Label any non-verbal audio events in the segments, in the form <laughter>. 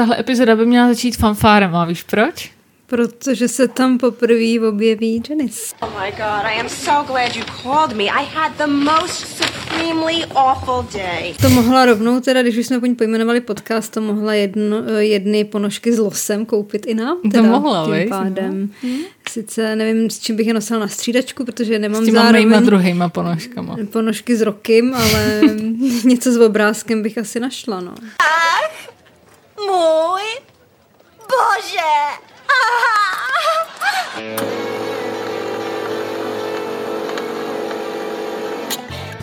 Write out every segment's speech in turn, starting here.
tahle epizoda by měla začít fanfárem, a víš proč? Protože se tam poprvé objeví Janice. Oh my god, I am so glad you called me. I had the most supremely awful day. To mohla rovnou, teda, když už jsme po ní pojmenovali podcast, to mohla jedno, jedny ponožky s losem koupit i nám. Teda, to mohla, tím vej, pádem. No. Sice nevím, s čím bych je nosila na střídačku, protože nemám S těma zároveň mýma druhýma ponožkama. ponožky s rokem, ale <laughs> něco s obrázkem bych asi našla, no. Ach, můj bože.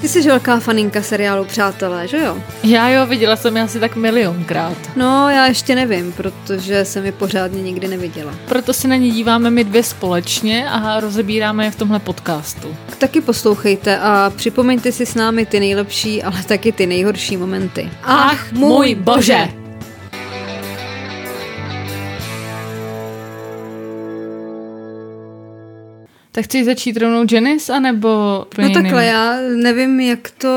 Ty jsi velká faninka seriálu Přátelé, že jo? Já jo, viděla jsem je asi tak milionkrát. No, já ještě nevím, protože jsem je pořádně nikdy neviděla. Proto se na ně díváme my dvě společně a rozebíráme je v tomhle podcastu. Taky poslouchejte a připomeňte si s námi ty nejlepší, ale taky ty nejhorší momenty. Ach, můj bože! Tak chceš začít rovnou Janice, anebo No takhle, já nevím, jak to...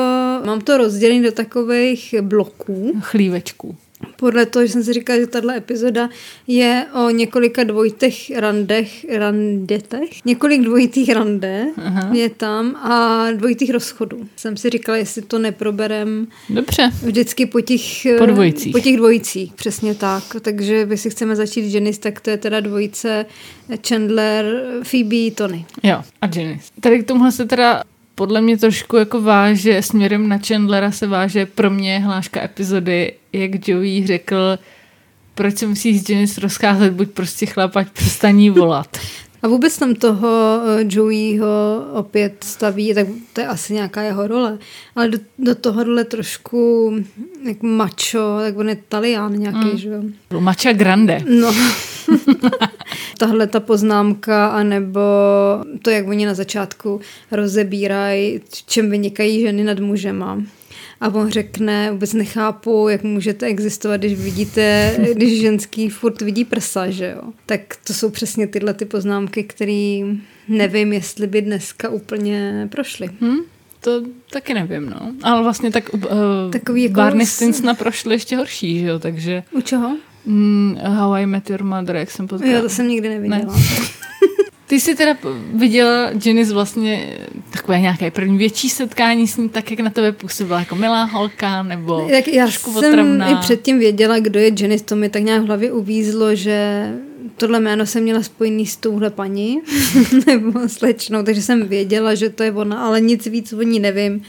Mám to rozdělené do takových bloků. Chlívečků. Podle toho, že jsem si říkala, že tahle epizoda je o několika dvojitých randech, randetech, několik dvojitých rande Aha. je tam a dvojitých rozchodů. Jsem si říkala, jestli to neproberem Dobře. vždycky po těch, po dvojicích. Po těch dvojicích, přesně tak. Takže když si chceme začít Janice, tak to je teda dvojice Chandler, Phoebe, Tony. Jo, a Janice. Tady k tomuhle se teda podle mě trošku jako váže, směrem na Chandlera se váže pro mě hláška epizody, jak Joey řekl, proč se musí s Janice rozcházet, buď prostě chlap, ať přestaní volat. A vůbec tam toho Joeyho opět staví, tak to je asi nějaká jeho role, ale do, do tohohle trošku jak macho, tak on je talián nějaký, mm. že jo? Macha grande. No. <laughs> Tahle ta poznámka, anebo to, jak oni na začátku rozebírají, čem vynikají ženy nad mužema a on řekne, vůbec nechápu, jak můžete existovat, když vidíte, když ženský furt vidí prsa, že jo. Tak to jsou přesně tyhle ty poznámky, které nevím, jestli by dneska úplně prošly. Hmm? To taky nevím, no. Ale vlastně tak uh, Takový jako Barney Stinsona prošly ještě horší, že jo, takže... U čeho? Mm, How I Met Your Mother, jak jsem potkala. Jo, to jsem nikdy neviděla. Ne. <laughs> Ty jsi teda viděla Janice vlastně takové nějaké první větší setkání s ní, tak jak na tebe působila jako milá holka nebo tak já trošku jsem otravná. i předtím věděla, kdo je Janice, to mi tak nějak v hlavě uvízlo, že tohle jméno jsem měla spojený s touhle paní <laughs> nebo slečnou, takže jsem věděla, že to je ona, ale nic víc o ní nevím.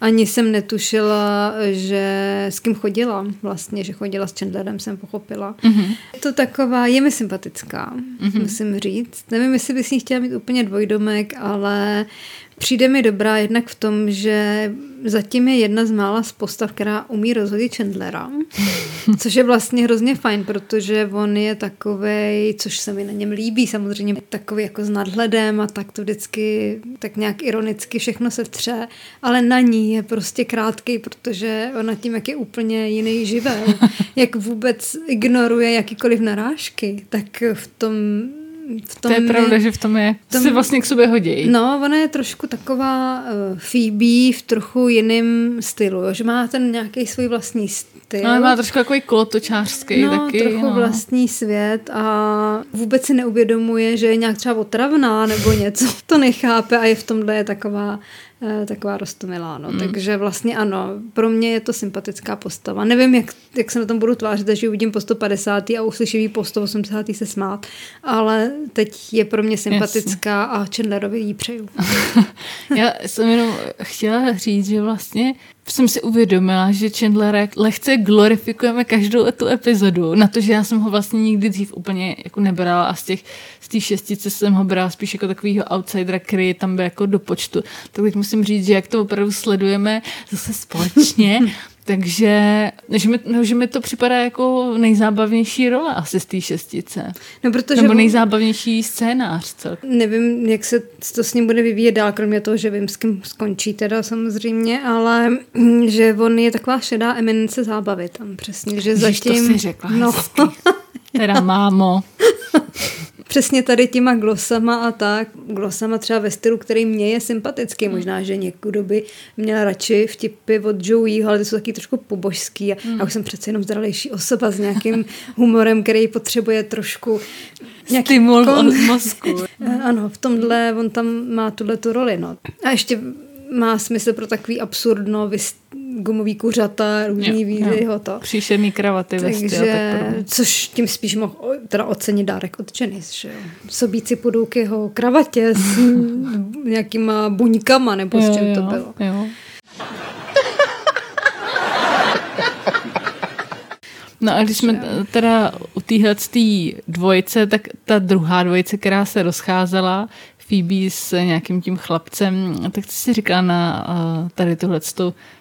Ani jsem netušila, že s kým chodila vlastně, že chodila s Chandlerem, jsem pochopila. Mm-hmm. Je to taková, je mi sympatická, mm-hmm. musím říct. Nevím, jestli bych s ní chtěla mít úplně dvojdomek, ale přijde mi dobrá jednak v tom, že zatím je jedna z mála z postav, která umí rozhodit Chandlera, <laughs> což je vlastně hrozně fajn, protože on je takový, což se mi na něm líbí, samozřejmě takový jako s nadhledem a tak to vždycky tak nějak ironicky všechno se vtře, ale na ní je prostě krátký, protože ona tím, jak je úplně jiný živel, <laughs> jak vůbec ignoruje jakýkoliv narážky, tak v tom v tom to je pravda, že v tom je, tom, si vlastně k sobě hodí. No, ona je trošku taková uh, Phoebe v trochu jiném stylu, že má ten nějaký svůj vlastní styl. Ale má trošku takový kolotočářský no, taky. trochu no. vlastní svět a vůbec si neuvědomuje, že je nějak třeba otravná nebo něco. <laughs> To nechápe a je v tomhle je taková taková rostomilá, no. Mm. Takže vlastně ano, pro mě je to sympatická postava. Nevím, jak, jak se na tom budu tvářit, že uvidím po 150. a uslyším po 180. se smát, ale teď je pro mě sympatická Jasně. a Chandlerovi jí přeju. <laughs> Já jsem jenom chtěla říct, že vlastně jsem si uvědomila, že Chandlera lehce glorifikujeme každou tu epizodu, na to, že já jsem ho vlastně nikdy dřív úplně jako nebrala a z těch z té šestice jsem ho brala spíš jako takovýho outsidera, který tam byl jako do počtu. Tak teď musím říct, že jak to opravdu sledujeme zase společně, <laughs> takže že mi, no, že mi to připadá jako nejzábavnější role asi z té šestice. No, protože Nebo nejzábavnější scénář. Celk. Nevím, jak se to s ním bude vyvíjet dál, kromě toho, že vím, s kým skončí teda samozřejmě, ale <clears throat> že on je taková šedá eminence zábavy tam přesně. Že Ježiš, zatím... to si řekla no. <laughs> Teda mámo. přesně tady těma glosama a tak. Glosama třeba ve stylu, který mně je sympatický. Možná, že někdo by měl radši vtipy od Joeyho, ale ty jsou taky trošku pobožský. A Hmm. já už jsem přece jenom zralejší osoba s nějakým <laughs> humorem, který potřebuje trošku nějaký Stimul kon- od mozku. <laughs> Eh, Ano, v tomhle on tam má tuhle tu roli. No. A ještě má smysl pro takový absurdno, vys, gumový kuřata, různý vízy, to. Příšerný kravaty, tak Takže, podobně. což tím spíš mohl teda ocenit dárek od Janice, že jo. Sobíci půjdou k jeho kravatě s <laughs> nějakýma buňkama, nebo s čím to bylo. Jo. <laughs> No a když jsme teda u téhle dvojice, tak ta druhá dvojice, která se rozcházela, Phoebe s nějakým tím chlapcem, tak co si říká na uh, tady tuhle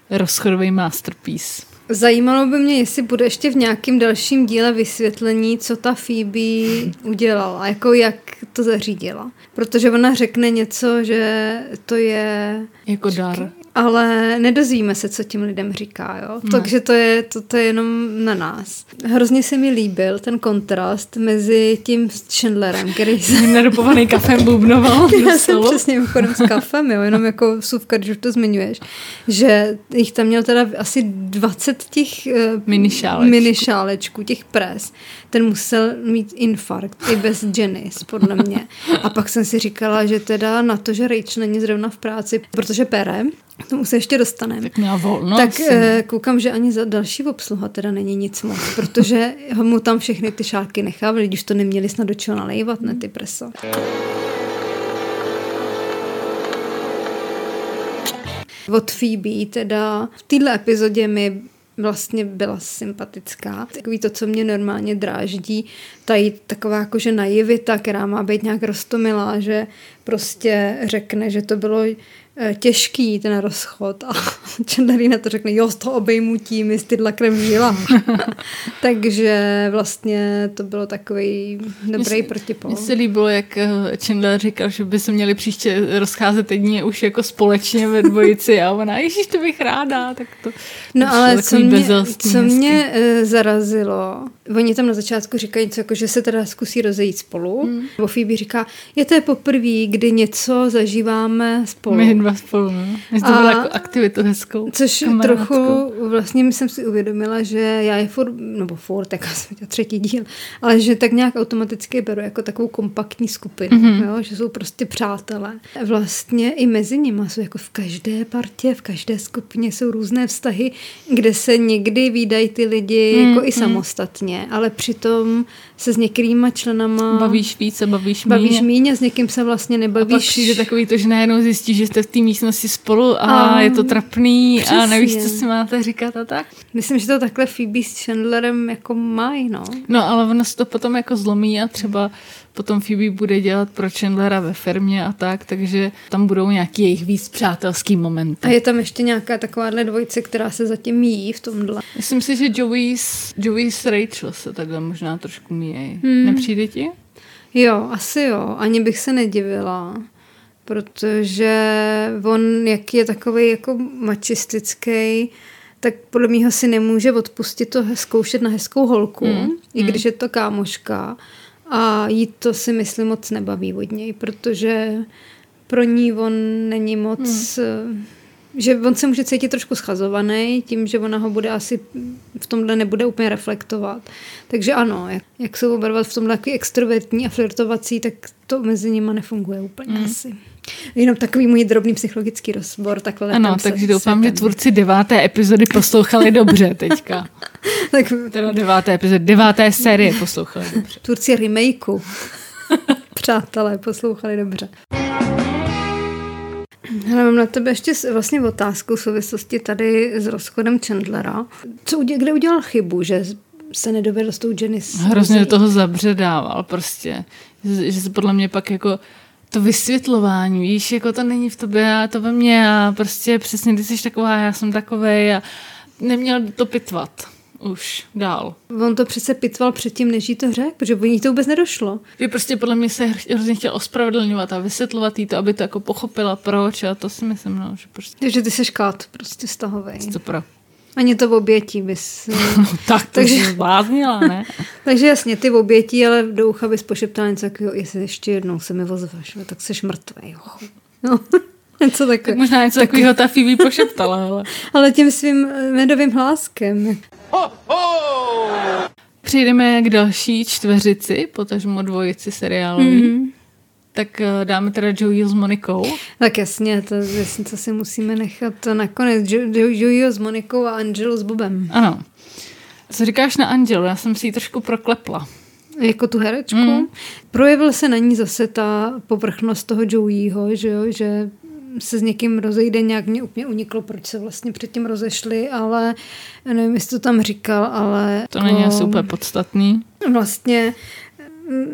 rozchodový masterpiece? Zajímalo by mě, jestli bude ještě v nějakém dalším díle vysvětlení, co ta Phoebe udělala, jako jak to zařídila. Protože ona řekne něco, že to je Jako dar. Ale nedozvíme se, co tím lidem říká, jo? Takže to je, to, to je jenom na nás. Hrozně se mi líbil ten kontrast mezi tím Chandlerem, který se... Nedopovaný kafem bubnoval. <laughs> Já jsem přesně mimochodem s kafem, jo, jenom jako suvka, když už to zmiňuješ, že jich tam měl teda asi 20 těch eh, Mini šálečků. mini šálečků, těch pres. Ten musel mít infarkt i bez Janice, podle mě. A pak jsem si říkala, že teda na to, že Rachel není zrovna v práci, protože pere, k tomu se ještě dostaneme. Tak měla volno. tak eh, koukám, že ani za další obsluha teda není nic moc, protože <laughs> mu tam všechny ty šálky nechávali, když to neměli snad do čeho nalejvat, ne ty presa. Od Phoebe teda v téhle epizodě mi vlastně byla sympatická. Takový to, co mě normálně dráždí, tady taková jakože naivita, která má být nějak roztomilá, že prostě řekne, že to bylo těžký ten rozchod a <laughs> Chandler na to řekne, jo, z toho obejmutí mi stydla krev žila. <laughs> Takže vlastně to bylo takový dobrý protipol. Mně se líbilo, jak eh, Chandler říkal, že by se měli příště rozcházet jedině už jako společně ve dvojici a ona, ježíš, to bych ráda, tak to No ale co mě, co mě uh, zarazilo, oni tam na začátku říkají něco, jako, že se teda zkusí rozejít spolu. Hmm. Nebo Phoebe říká, je to je poprvé, kdy něco zažíváme spolu. My dva spolu, no. Mně to A- bylo jako aktivitu hezkou. Což trochu vlastně jsem si uvědomila, že já je furt, nebo furt, tak <laughs> jsem viděla třetí díl, ale že tak nějak automaticky beru jako takovou kompaktní skupinu, Mhm. mm-hmm. jo, že jsou prostě přátelé. Vlastně i mezi nimi jsou jako v každé partě, v každé skupině jsou různé vztahy, kde se někdy výdají ty lidi Mm, jako i mm. samostatně, ale přitom se s některýma členama Bavíš víc a bavíš míň. bavíš míň a s někým se vlastně A nebavíš. pak přijde takový to, že najednou zjistíš, že jste v té místnosti spolu a, A, je to trapný a přesně. nevíš, co si máte říkat a tak. Myslím, že to takhle Phoebe s Chandlerem jako mají, no. No, ale ono se to potom jako zlomí a třeba potom Phoebe bude dělat pro Chandlera ve firmě a tak, takže tam budou nějaký jejich víc přátelský momenty. A je tam ještě nějaká takováhle dvojice, která se zatím míjí v tomhle. Myslím si, že Joey s, Joey s Rachel se takhle možná trošku míjejí. Hmm. Nepřijde ti? Jo, asi jo. Ani bych se nedivila. Protože on, jak je takový jako mačistický, tak podle mého si nemůže odpustit to zkoušet na hezkou holku, Hmm, i když je to kámoška. A jí to si myslím moc nebaví od něj, protože pro ní on není moc... Hmm. Že on se může cítit trošku schazovaný tím, že ona ho bude asi v tomhle nebude úplně reflektovat. Takže ano, jak, jak jsou oba v tomhle takový extrovertní a flirtovací, tak to mezi nimi nefunguje úplně mm. asi. Jenom takový můj drobný psychologický rozbor. Takhle Ano, takže doufám, že tvůrci deváté epizody poslouchali dobře teďka. <laughs> tak Teda deváté epizody, deváté série poslouchali dobře. tvůrci remakeu. <laughs> Přátelé, poslouchali dobře. Hele, mám na tebe ještě vlastně otázku v souvislosti tady s rozchodem Chandlera. Co, kde udělal chybu, že se nedovedl s tou Jenny Hrozně do toho zabředával prostě. Že, že se podle mě pak jako to vysvětlování, víš, jako to není v tobě a to ve mně a prostě přesně ty jsi taková, já jsem takovej a neměl to pitvat už dál. On to přece pitval předtím, než jí to řekl, protože po ní to vůbec nedošlo. Že prostě podle mě se hr- hrozně chtěl ospravedlňovat a vysvětlovat jí to, aby to jako pochopila proč a to si myslím, no, že prostě Takže ty seš kát, prostě stahovej. to pro. Ani to v obětí bys... <laughs> tak to Takže- zbláznila, ne? <laughs> Takže jasně, ty obětí, ale do ucha bys pošeptala něco takového, jestli ještě jednou se mi ozveš, <laughs> no, tak jsi mrtvý. No. něco Tak takové. možná něco takového ta Phoebe pošeptala, ale... Ale tím svým eh, medovým hláskem. Přejdeme k další čtveřici, potažmo dvojici seriálový. Mm-hmm. Tak eh, dáme teda Joey s Monikou. Tak jasně, to, jasně, to si musíme nechat nakonec. Jo- Jo- Jojo s Monikou a Angelu s Bobem. Ano. Co říkáš na Angelu? Já jsem si ji trošku proklepla. Jako tu herečku. Mm. Projevil se na ní zase ta povrchnost toho Joeyho, že jo, že se s někým rozejde, nějak mě úplně uniklo, proč se vlastně předtím rozešli, ale nevím, jestli to tam říkal, ale To není asi úplně podstatný. vlastně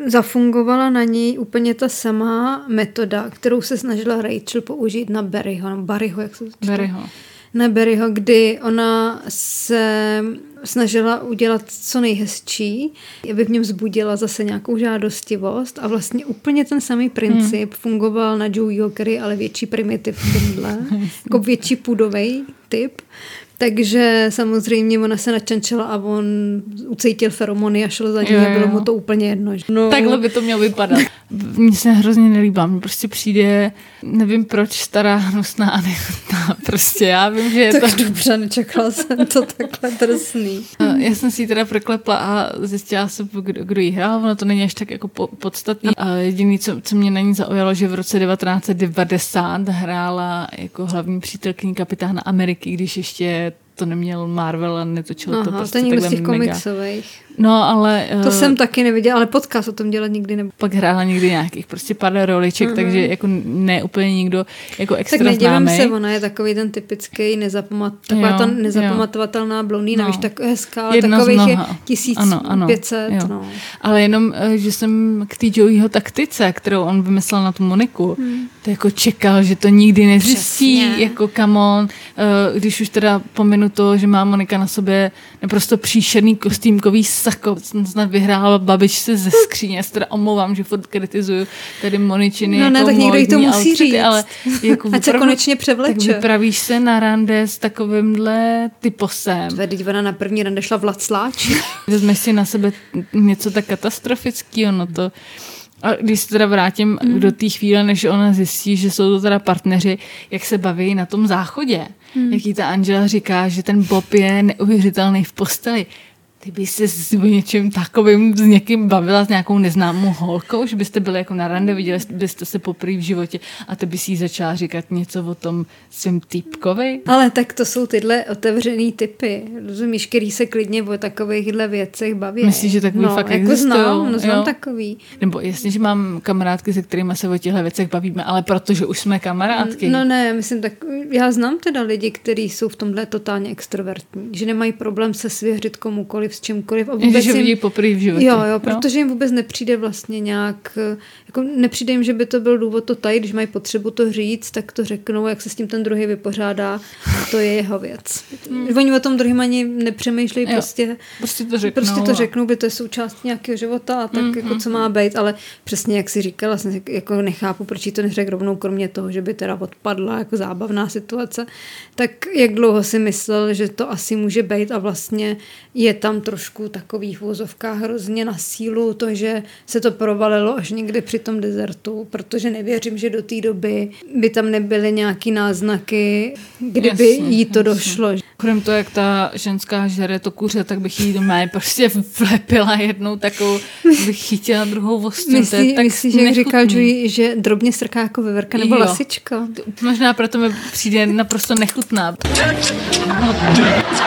zafungovala na něj úplně ta samá metoda, kterou se snažila Rachel použít na Barryho, nebo Barryho, jak se to? Barryho. na Barryho, kdy ona se snažila udělat co nejhezčí, aby v něm vzbudila zase nějakou žádostivost a vlastně úplně ten samý princip hmm. fungoval na Joeyho, který je ale větší primitiv v tomhle, <laughs> jako větší půdový typ. Takže samozřejmě ona se načančila a on ucítil feromony a šel za ní Jo, a bylo mu to úplně jedno. že- No, Takhle by to mělo vypadat. <laughs> Mně se hrozně nelíbá. Mně prostě přijde, nevím proč, stará, hnusná a nechutná. <laughs> Prostě já vím, že je to... tak dobře, nečekala jsem to takhle drsný. A Já jsem si ji teda proklepla a zjistila jsem, kdo, kdo jí hrál. Ono to není až tak jako po, podstatný. A jediný, co, co mě na ní zaujalo, že v roce 1990 hrála jako hlavní přítelkyní kapitána Ameriky, když ještě to neměl Marvel a netočil to Aha, prostě to někdo z těch mega. komiksových. No, ale... To eh, jsem taky neviděla, ale podcast o tom dělat nikdy nebudu. pak hrála někdy nějakých prostě pár roliček, mm-hmm. takže jako ne úplně nikdo jako Tak extra nedivím známej. se, ona je takový ten typický nezapamat, taková Jo, ta nezapamatovatelná blondýna, No. víš, tak hezká, ale Jedna z takových je mnoha. 1500, jo. no. Ale jenom, eh, že jsem k té Joeyho taktice, kterou on vymyslel na tu Moniku, hmm. to jako čekal, že to nikdy nezjistí, jako come on, eh, když už teda pominu to, že má Monika na sobě naprosto příšerný kostýmkový sako, jsem snad vyhrála babičce ze skříně, já se teda omlouvám, že furt kritizuju tady Moničiny No ne, jako tak někdo jí to musí outfity, říct. ale jako <laughs> Ať se konečně Tak převleče. vypravíš se na rande s takovýmhle typosem. Teď ona na první rande šla v Lacláči. Vezmeš si na sebe něco tak katastrofického, no to... A když se teda vrátím mm. do té chvíle, než ona zjistí, že jsou to teda partneři, jak se baví na tom záchodě. Mm. Jaký ta Angela říká, že ten Bob je neuvěřitelný v posteli. Ty bys se s o něčem takovým s někým bavila s nějakou neznámou holkou, že byste byli jako na rande, viděli byste se poprvé v životě a ty bys jí začala říkat něco o tom svým týpkovi. Ale tak to jsou tyhle otevřený typy, rozumíš, který se klidně o takovýchhle věcech baví. Myslíš, že takový no, fakt jako existujou? znám, no, znám Jo. takový. Nebo jasně, že mám kamarádky, se kterými se o těchto věcech bavíme, ale protože už jsme kamarádky. No ne, myslím tak, já znám teda lidi, kteří jsou v tomhle totálně extrovertní, že nemají problém se svěřit komukoliv, s čímkoliv. A vůbec že jim- vidí poprvé v životě. Jo, jo, protože jim vůbec nepřijde vlastně nějak, jako nepřijde jim, že by to byl důvod to tajit, když mají potřebu to říct, tak to řeknou, jak se s tím ten druhý vypořádá, to je jeho věc. Oni o tom druhým ani nepřemýšlejí, Hmm. Jo. prostě, Prostě to řeknou. prostě to a- řeknou, by to je součást nějakého života a tak Mm, jako co má být, ale přesně jak si říkala, jako nechápu, proč jí to neřekl rovnou, kromě toho, že by teda odpadla jako zábavná situace, tak jak dlouho si myslel, že to asi může být a vlastně je tam trošku takový v úzovkách hrozně na sílu to, že se to provalilo až někde při tom dezertu, protože nevěřím, že do té doby by tam nebyly nějaký náznaky, kdyby Jasně, jí to jasně. došlo. Kromě toho, jak ta ženská žere to kuře, tak bych jí doma prostě <laughs> vlepila jednou takovou, bych chytila druhou vostru. to je Myslí, tak myslíš, jak říkal nechutný. Joey, že drobně strká jako veverka nebo Jo. lasička? Možná proto mi přijde naprosto nechutná. Co-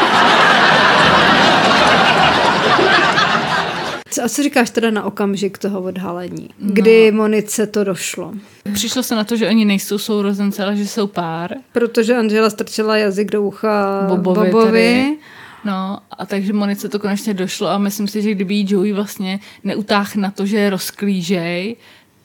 A co říkáš teda na okamžik toho odhalení, kdy Monice to došlo? Přišlo se na to, že oni nejsou sourozenci, ale že jsou pár. Protože Angela strčila jazyk do ucha Bobovi. Bobovi. Tady. No a takže Monice to konečně došlo a myslím si, že kdyby jí Joey vlastně neutáhl na to, že je rozklížej,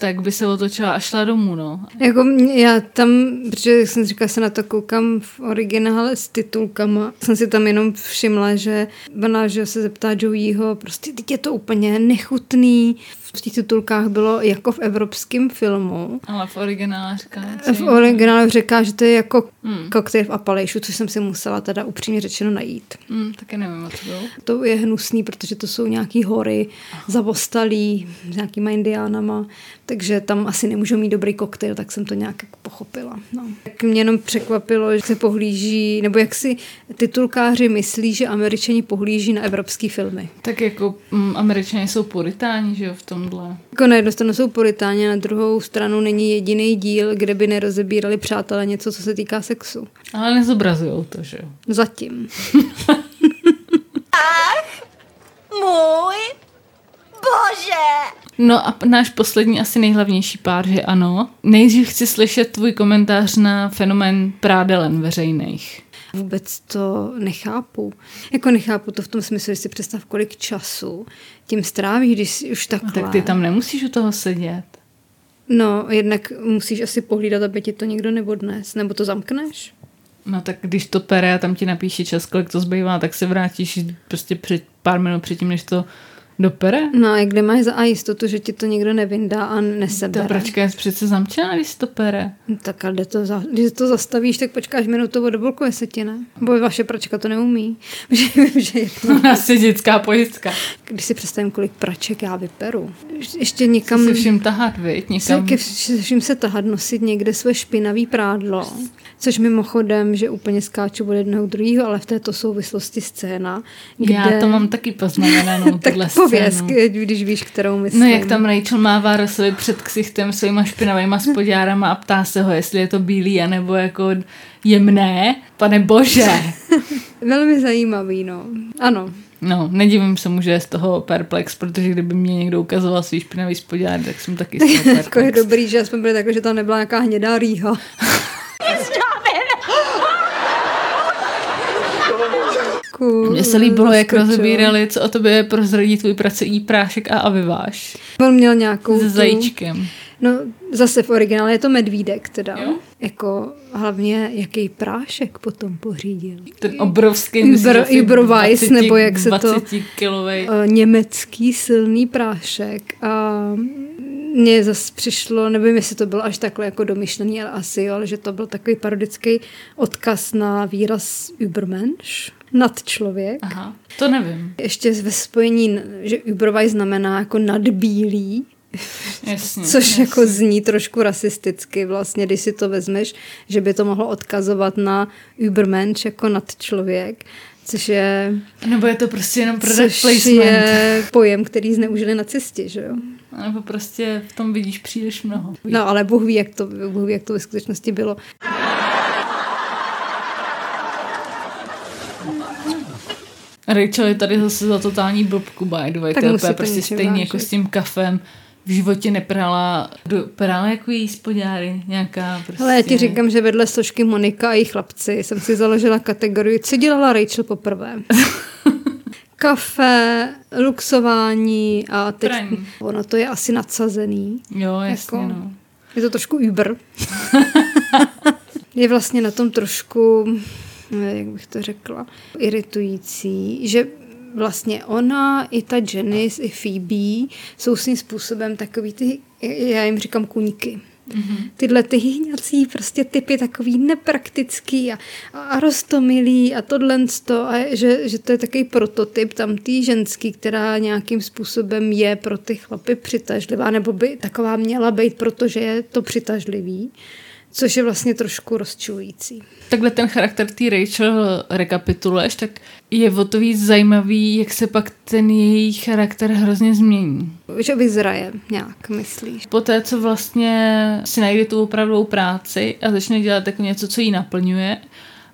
tak by se otočila a šla domů, no. Jako já tam, protože jak jsem říkala, se na to koukám v originále s titulkama, jsem si tam jenom všimla, že ona, že se zeptá Joeyho, prostě teď je to úplně nechutný. V těch titulkách bylo jako v evropském filmu. Ale v originále říká, V originálu říká, že to je jako Hmm. Koktejl v Apalejšu, což jsem si musela teda upřímně řečeno najít. Hmm, taky nevím, co to To je hnusný, protože to jsou nějaký hory zavostalý s nějakýma indiánama, takže tam asi nemůžu mít dobrý koktejl, tak jsem to nějak jako pochopila. No. Tak mě jenom překvapilo, že se pohlíží, nebo jak si titulkáři myslí, že američani pohlíží na evropské filmy. Tak jako mm, američani jsou puritáni, že jo, v tomhle. Jako na jednu stranu jsou puritáni, na druhou stranu není jediný díl, kde by nerozebírali přátelé něco, co se týká sexu. Ale nezobrazují to, že jo. Zatím. Ach, můj bože! No a náš poslední, asi nejhlavnější pár, že ano. Nejdřív chci slyšet tvůj komentář na fenomén prádelen veřejných. Vůbec to nechápu. Jako nechápu to v tom smyslu, že si představ, kolik času tím strávíš, když už takhle. Tak ty tam nemusíš u toho sedět. No, jednak musíš asi pohlídat, aby ti to někdo nebodnes, nebo to zamkneš. No tak když to pere a tam ti napíše čas, kolik to zbývá, tak se vrátíš prostě před pár minut předtím, než to do pere? No a kde máš za a jistotu, že ti to někdo nevyndá a nesebere? Ta pračka je přece zamčená, když to pere. No, tak a kde to za, když to zastavíš, tak počkáš minutu do bolku, jestli ti ne. Bo vaše pračka to neumí. <laughs> že, že <laughs> je to... Asi dětská pojistka. Když si představím, kolik praček já vyperu. Ještě někam... Se vším tahat, viď? Někam... Se vším se tahat, nosit někde své špinavý prádlo. Což mimochodem, že úplně skáču od jednoho druhého, ale v této souvislosti scéna. Kde... Já to mám taky poznamenanou, <laughs> tak pověz, když víš, kterou myslím. No jak tam Rachel mává Rossovi před ksichtem svýma špinavýma spodárama a ptá se ho, jestli je to bílý, anebo jako jemné. Pane bože. <laughs> Velmi zajímavý, no. Ano. No, nedivím se mu, že je z toho perplex, protože kdyby mě někdo ukazoval svý špinavý spodár, tak jsem taky z toho perplex. <laughs> jako je dobrý, že jsme byli tak, že tam nebyla nějaká hnědá rýha. <laughs> Cool. Mně se líbilo, jak rozebírali, co o tobě prozradí tvůj pracovní prášek a aviváš. On měl nějakou... Se zajíčkem. No, zase v originále je to medvídek teda. Jo? Jako hlavně jaký prášek potom pořídil. Ten obrovský, Uber, Uberweiss, nebo jak se to... kilovej. Uh, německý silný prášek. A mně zase přišlo, nevím, jestli to bylo až takhle jako domyšlený, ale asi jo, ale že to byl takový parodický odkaz na výraz Übermensch, nad člověk. Aha, to nevím. Ještě ve spojení, že Überweiss znamená jako nadbílý, Jasně, Což jasně. jako zní trošku rasisticky vlastně, když si to vezmeš, že by to mohlo odkazovat na Übermensch jako nad člověk, což je... Nebo je to prostě jenom product placement. je pojem, který zneužili nacisti, že jo? Nebo prostě v tom vidíš příliš mnoho. No ale Bůh ví, jak to, Bůh ví, jak to ve skutečnosti bylo. Rachel je tady zase za totální blbku, by the way. Tak to je prostě stejně vážit. jako s tím kafem. V životě neprala, do, prala jako její spodňáry, nějaká prostě... Ale já ti říkám, že vedle složky Monika a její chlapci jsem si založila kategorii, co dělala Rachel poprvé. <laughs> Kafe, luxování a teď Praní. ono to je asi nadsazený. Jo, jasně, Jako- no. Je to trošku Uber. <laughs> je vlastně na tom trošku, jak bych to řekla, iritující, že vlastně ona, i ta Janice, i Phoebe jsou svým způsobem takový ty, já jim říkám kuňky. Mm-hmm. Tyhle ty hýňací prostě typy takový nepraktický a, a rostomilý a tohle to, a že, že to je takový prototyp tam tý ženský, která nějakým způsobem je pro ty chlapy přitažlivá, nebo by taková měla být, protože je to přitažlivý, což je vlastně trošku rozčilující. Takhle ten charakter té Rachel rekapituluješ, tak je o to víc zajímavý, jak se pak ten její charakter hrozně změní. Že vyzraje nějak, myslíš? Poté, co vlastně si najde tu opravdovou práci a začne dělat jako něco, co jí naplňuje,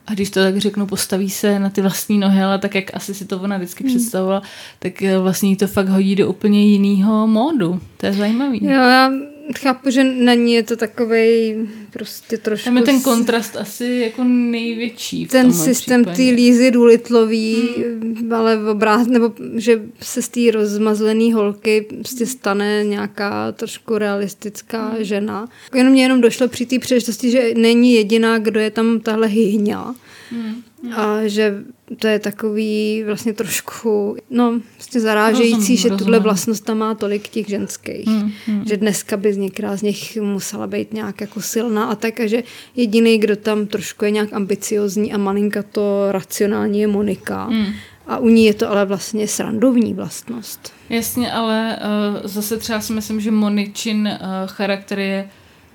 a když to tak řeknu, postaví se na ty vlastní nohy, ale tak, jak asi si to ona vždycky Hmm. představovala, tak eh, vlastně jí to fakt hodí do úplně jiného módu. To je zajímavý. Jo, já chápu, že na ní je to takovej prostě trošku... Tam je ten kontrast asi jako největší v ten systém té Lízy Důlitlový, hmm. ale v obrát, nebo že se z té rozmazlené holky prostě stane nějaká trošku realistická hmm. žena. Jenom mě jenom došlo při té příležitosti, že není jediná, kdo je tam tahle hyhňa. Hmm. A že to je takový vlastně trošku, no, vlastně zarážející, Rozumím, že tuhle rozumím. vlastnost tam má tolik těch ženských. Hmm, hmm. Že dneska by z některá z nich musela být nějak jako silná a tak, a že jediný, kdo tam trošku je nějak ambiciozní a malinka to racionální je Monika. Hmm. A u ní je to ale vlastně srandovní vlastnost. Jasně, ale uh, zase třeba si myslím, že Moničin uh, charakter je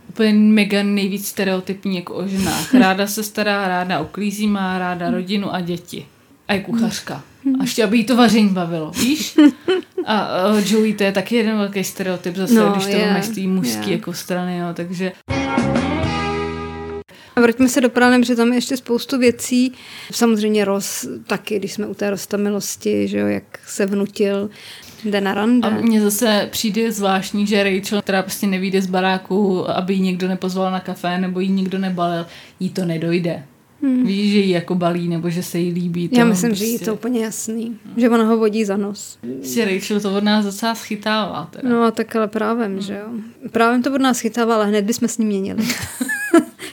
úplně mega nejvíc stereotypní jako o ženách. <laughs> Ráda se stará, ráda uklízí, má ráda rodinu a děti. A je kuchařka. A ještě, aby jí to vaření bavilo, víš? A uh, Joey to je taky jeden velký stereotyp zase, No, když to je, máme z té mužské je. jako strany, jo, takže A vraťme se do Prálem, protože tam je ještě spoustu věcí. Samozřejmě Ross taky, když jsme u té rostamilosti, že jo, jak se vnutil, jde na rande. A mně zase přijde zvláštní, že Rachel, která prostě nevíde z baráku, aby ji někdo nepozval na kafe, nebo jí nikdo nebalil, jí to nedojde. Hmm. Víš, že jí jako balí, nebo že se jí líbí. To Já myslím, prostě... že jí to úplně jasný. Že ona ho vodí za nos. Prostě Rachel to od nás docela schytává. Teda. No a tak ale právem, že jo. Právem to od nás chytává, ale hned bychom s ním měnili. <laughs>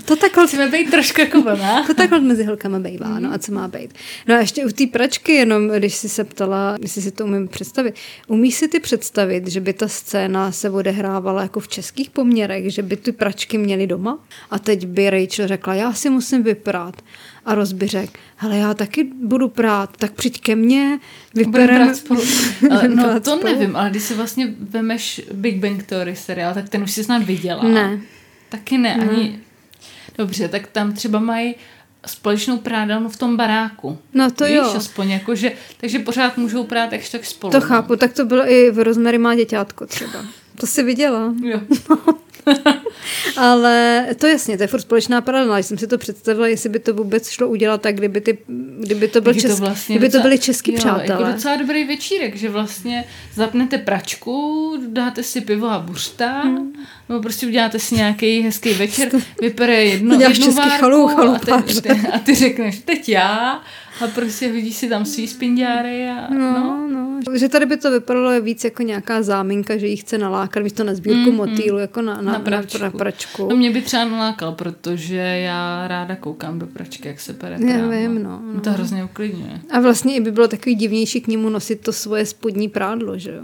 to takhle Musíme být trošku jako vlna. <laughs> To takhle mezi holkama bývá, Mhm. no a co má být. No a ještě u té pračky, jenom když si se ptala, jestli si to umím představit. Umíš si ty představit, že by ta scéna se odehrávala jako v českých poměrech, že by ty pračky měly doma? A teď by Rachel řekla, já si musím vyprát. A Ross by řekl, hele, já taky budu prát, tak přijď ke mně, brát spolu. <laughs> Ale, no to spolu. nevím, ale když si vlastně vemeš Big Bang Theory seriál, tak ten už si snad viděla. Ne. Taky ne, ani... Dobře, tak tam třeba mají společnou prádelnu v tom baráku. No to Víš, jo. aspoň jako, že, takže pořád můžou prát jakž tak spolu. To chápu, tak to bylo i v Rosemary má děťátko třeba. To si viděla. Jo. <laughs> Ale to jasně, to je furt společná paralela. Když jsem si to představila, jestli by to vůbec šlo udělat tak, kdyby, ty, kdyby to, byl Tak je česk, vlastně kdyby to docela- byli český jo, přátelé. Jako docela dobrý večírek, že vlastně zapnete pračku, dáte si pivo a buřta, hmm. Nebo prostě uděláte si nějaký hezký večer, vypere jedno, jednu várku a, ty, ty, a ty řekneš, teď já a prostě vidíš si tam svý spindiáry a no. No, no. Že tady by to vypadalo víc jako nějaká záminka, že jí chce nalákat místo na sbírku mm, motýlu, jako na, na, na pračku. Na, na pračku. To mě by třeba nalákal, protože já ráda koukám do pračky, jak se pere Já vím, no, Mě to hrozně uklidňuje. A vlastně i by bylo takový divnější k němu nosit to svoje spodní prádlo, že jo?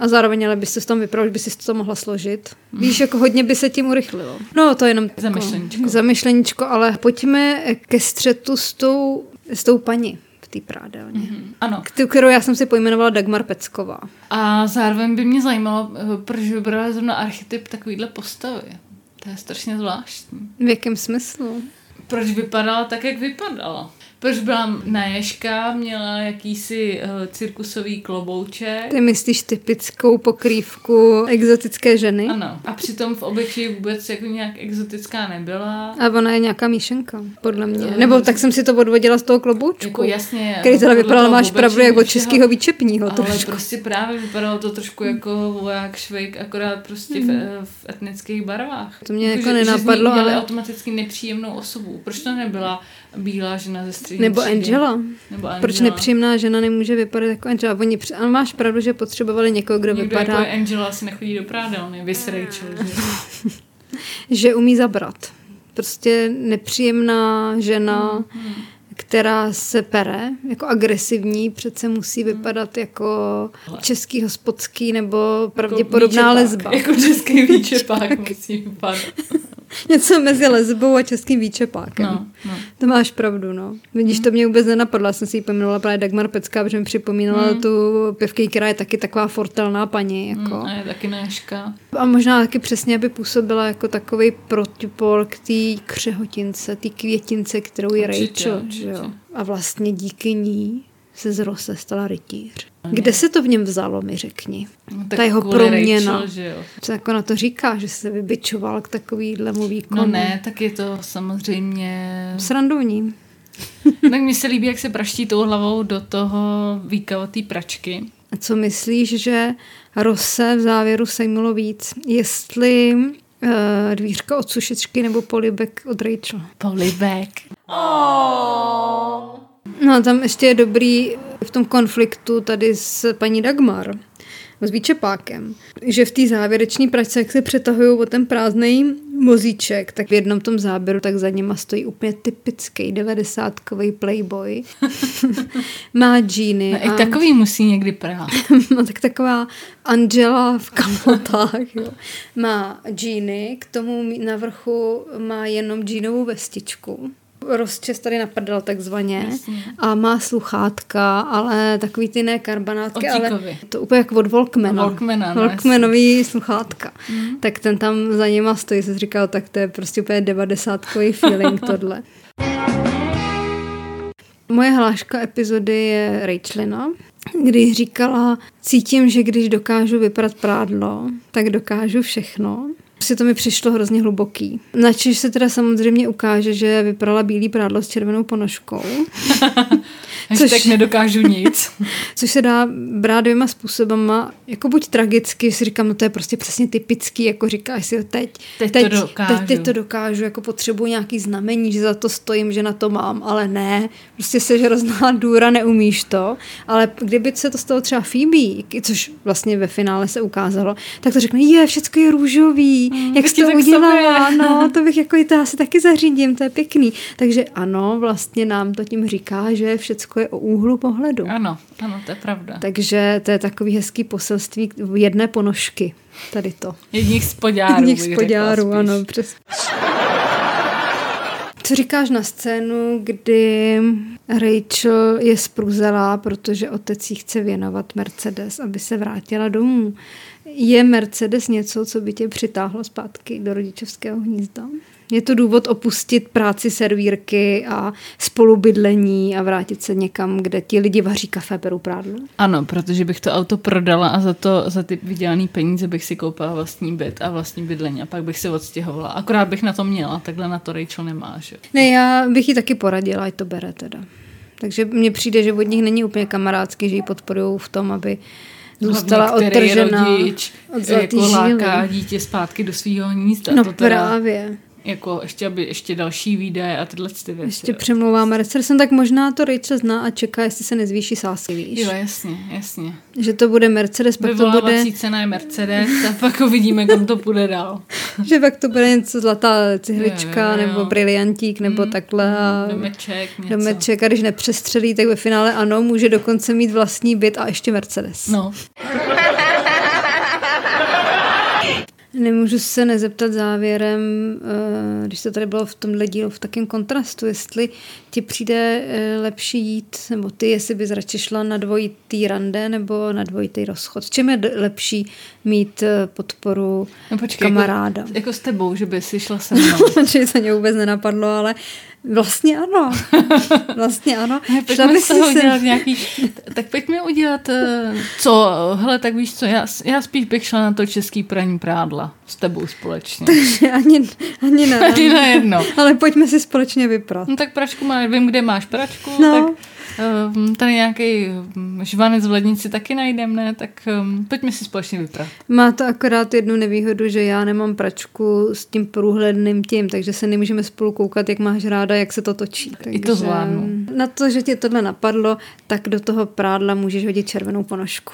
A zároveň ale bys to tam vypadalo, že by si to mohla složit. Víš, jako hodně by se tím urychlilo. No, to je jenom Zamyšleníčko. Zamyšleníčko, ale pojďme ke střetu s tou, s tou paní v té prádelně. Mm-hmm. Ano. Tu, kterou já jsem si pojmenovala Dagmar Pecková. A zároveň by mě zajímalo, eh, proč vybrala zrovna archetyp takovýhle postavy. To je strašně zvláštní. V jakém smyslu? Proč vypadala tak, jak vypadala? Proč byla naježka, měla jakýsi uh, cirkusový klobouček. Ty myslíš typickou pokrývku exotické ženy? Ano. A přitom v obličeji vůbec jako nějak exotická nebyla. A ona je nějaká míšenka, podle mě. Eh, Nebo tak jsem si to odvodila z toho kloboučku. Jako jasně. Který teda vypadal, máš pravdu, oblečení jak od českého výčepního Ale trošku. prostě právě vypadalo to trošku jako voják švejk, akorát prostě v, v etnických barvách. Hmm. To mě jako že, nenapadlo, že ale- automaticky nepříjemnou osobu. Proč to nebyla bílá žena ze Nebo? Angela. Nebo Angela. Proč nepříjemná žena nemůže vypadat jako Angela? Oni, při- ale máš pravdu, že potřebovali někoho, kdo Někdo vypadá, jako Angela si nechodí do prádelny, vys Rachel, že? <laughs> že umí zabrat. Prostě nepříjemná žena, Hmm, která se pere, jako agresivní, přece musí Hmm. vypadat jako český hospodský nebo pravděpodobná Jako lesba. Jako český <laughs> výčepák musí vypadat. <laughs> Něco mezi lesbou a českým výčepákem. No, no. To máš pravdu, no. Vidíš, to mě vůbec nenapadlo. Já jsem si ji pojmenovala právě Dagmar Pecka, protože mi připomínala Hmm. tu pěvky, která je taky taková fortelná paní. Jako. Mm, a je taky naježka. A možná taky přesně, aby působila jako takový protipol k té křehotince, té květince, kterou je Určitě, Rachel. určitě. Že jo? A vlastně díky ní se z Rose stala rytíř. Kde se to v něm vzalo, mi řekni. No, Ta jeho proměna. Rachel, že jo. Co jako na to říká, že se vybičoval k takovýhlemu výkonu. No ne, tak je to samozřejmě... Srandovní. <laughs> tak mi se líbí, jak se praští tou hlavou do toho výkava té pračky. A co myslíš, že Rose v závěru sejmulo víc? Jestli uh, dvířka od sušičky nebo polibek od Rachel? Polibek. No a tam ještě je dobrý v tom konfliktu tady s paní Dagmar, s Výčepákem, že v té závěrečné pračce, jak se přetahují o ten prázdný mozíček, tak v jednom tom záběru tak za nima stojí úplně typický devadesátkový playboy. <laughs> Má džíny. No, I takový musí někdy prát. má <laughs> tak taková Angela v kalotách. Jo. Má džíny, k tomu na vrchu má jenom džínovou vestičku rozčes tady naprdal takzvaně Jasně. a má sluchátka, ale takový ty ne karbanátky, ale to úplně jako od Volkmana. Volkmana no, Volkmanový sluchátka. Mm. Tak ten tam za něma stojí, se říkal, tak to je prostě úplně devadesátkový feeling <laughs> tohle. Moje hláška epizody je Rachelina, kdy říkala, cítím, že když dokážu vyprat prádlo, tak dokážu všechno. Prostě to mi přišlo hrozně hluboký. Načež se teda samozřejmě ukáže, že vyprala bílý prádlo s červenou ponožkou. <laughs> což, tak nedokážu nic. <laughs> což se dá brát dvěma způsobama. Jako buď tragicky, si říkám, no to je prostě přesně typický, jako říkáš si, teď, teď, teď, to dokážu. teď, teď to dokážu, jako potřebuji nějaký znamení, že za to stojím, že na to mám, ale ne, prostě jsi hrozná důra, neumíš to, ale kdyby se to stalo třeba Phoebe, což vlastně ve finále se ukázalo, tak to řekne, je, všechno je růžový, mm, jak jsi to udělala, <laughs> no, to bych jako i to asi taky zařídím, to je pěkný. Takže ano, vlastně nám to tím říká, že všechno je o úhlu pohledu. Ano, ano, to je pravda. Takže to je takový hezký poselství jedné ponožky, tady to. Jedních spodárů. Jedních spodárů, ano, přesně. Co říkáš na scénu, kdy Rachel je spruzelá, protože otec jí chce věnovat Mercedes, aby se vrátila domů. Je Mercedes něco, co by tě přitáhlo zpátky do rodičovského hnízda? Je to důvod opustit práci servírky a spolubydlení a vrátit se někam, kde ti lidi vaří kafe, perou prádlo? Ano, protože bych to auto prodala a za to, za ty vydělané peníze bych si koupila vlastní byt a vlastní bydlení a pak bych se odstěhovala. Akorát bych na to měla, takhle na to Rachel nemá, že? Ne, já bych ji taky poradila, ať to bere teda. Takže mně přijde, že od nich není úplně kamarádský, že ji podporují v tom, aby zůstala Hlavně, odtržená rodič od jako láká dítě zpátky do svého hnízda. No to teda, právě jako ještě, aby ještě další výdaje a tyhle ty věci. Ještě přemlouvá Mercedes, tak možná to Rachel zná a čeká, jestli se nezvýší sásky, víš? Jo, jasně, jasně. Že to bude Mercedes, pak to bude... cena je Mercedes a pak uvidíme, kam to půjde dál. <laughs> že pak to bude něco zlatá cihlička, jo, jo, jo. nebo briliantík, nebo mm, takhle. A... Domeček, něco. Domeček, a když nepřestřelí, tak ve finále ano, může dokonce mít vlastní byt a ještě Mercedes. No. <laughs> Nemůžu se nezeptat závěrem, eh, když to tady bylo v tomhle dílu v takém kontrastu, jestli ti přijde eh, lepší jít, nebo ty, jestli bys radši šla na dvojitý rande nebo na dvojitý rozchod. V čem je lepší mít eh, podporu no počkej, jako- kamaráda? Jako, jako s tebou, že by si šla se <laughs> mnou. Čiže to mě vůbec nenapadlo, ale Vlastně ano. <laughs> Vlastně ano. Ne, pojďme z toho udělat nějaký, tak pojďme udělat, eh, co, hele, tak víš co, já, já spíš bych šla na to český praní prádla s tebou společně. Takže ani, ani ne. Ani na jedno. Ale pojďme si společně vyprat. No tak pračku máš, vím, kde máš pračku, no. tak tady nějaký hm, žvanec v lednici taky najdem, ne? Tak um, pojďme si společně vyprat. Má to akorát jednu nevýhodu, že já nemám pračku s tím průhledným tím, takže se nemůžeme spolu koukat, jak máš ráda, jak se to točí. Takže I to zvládnu. Na to, že tě tohle napadlo, tak do toho prádla můžeš hodit červenou ponožku.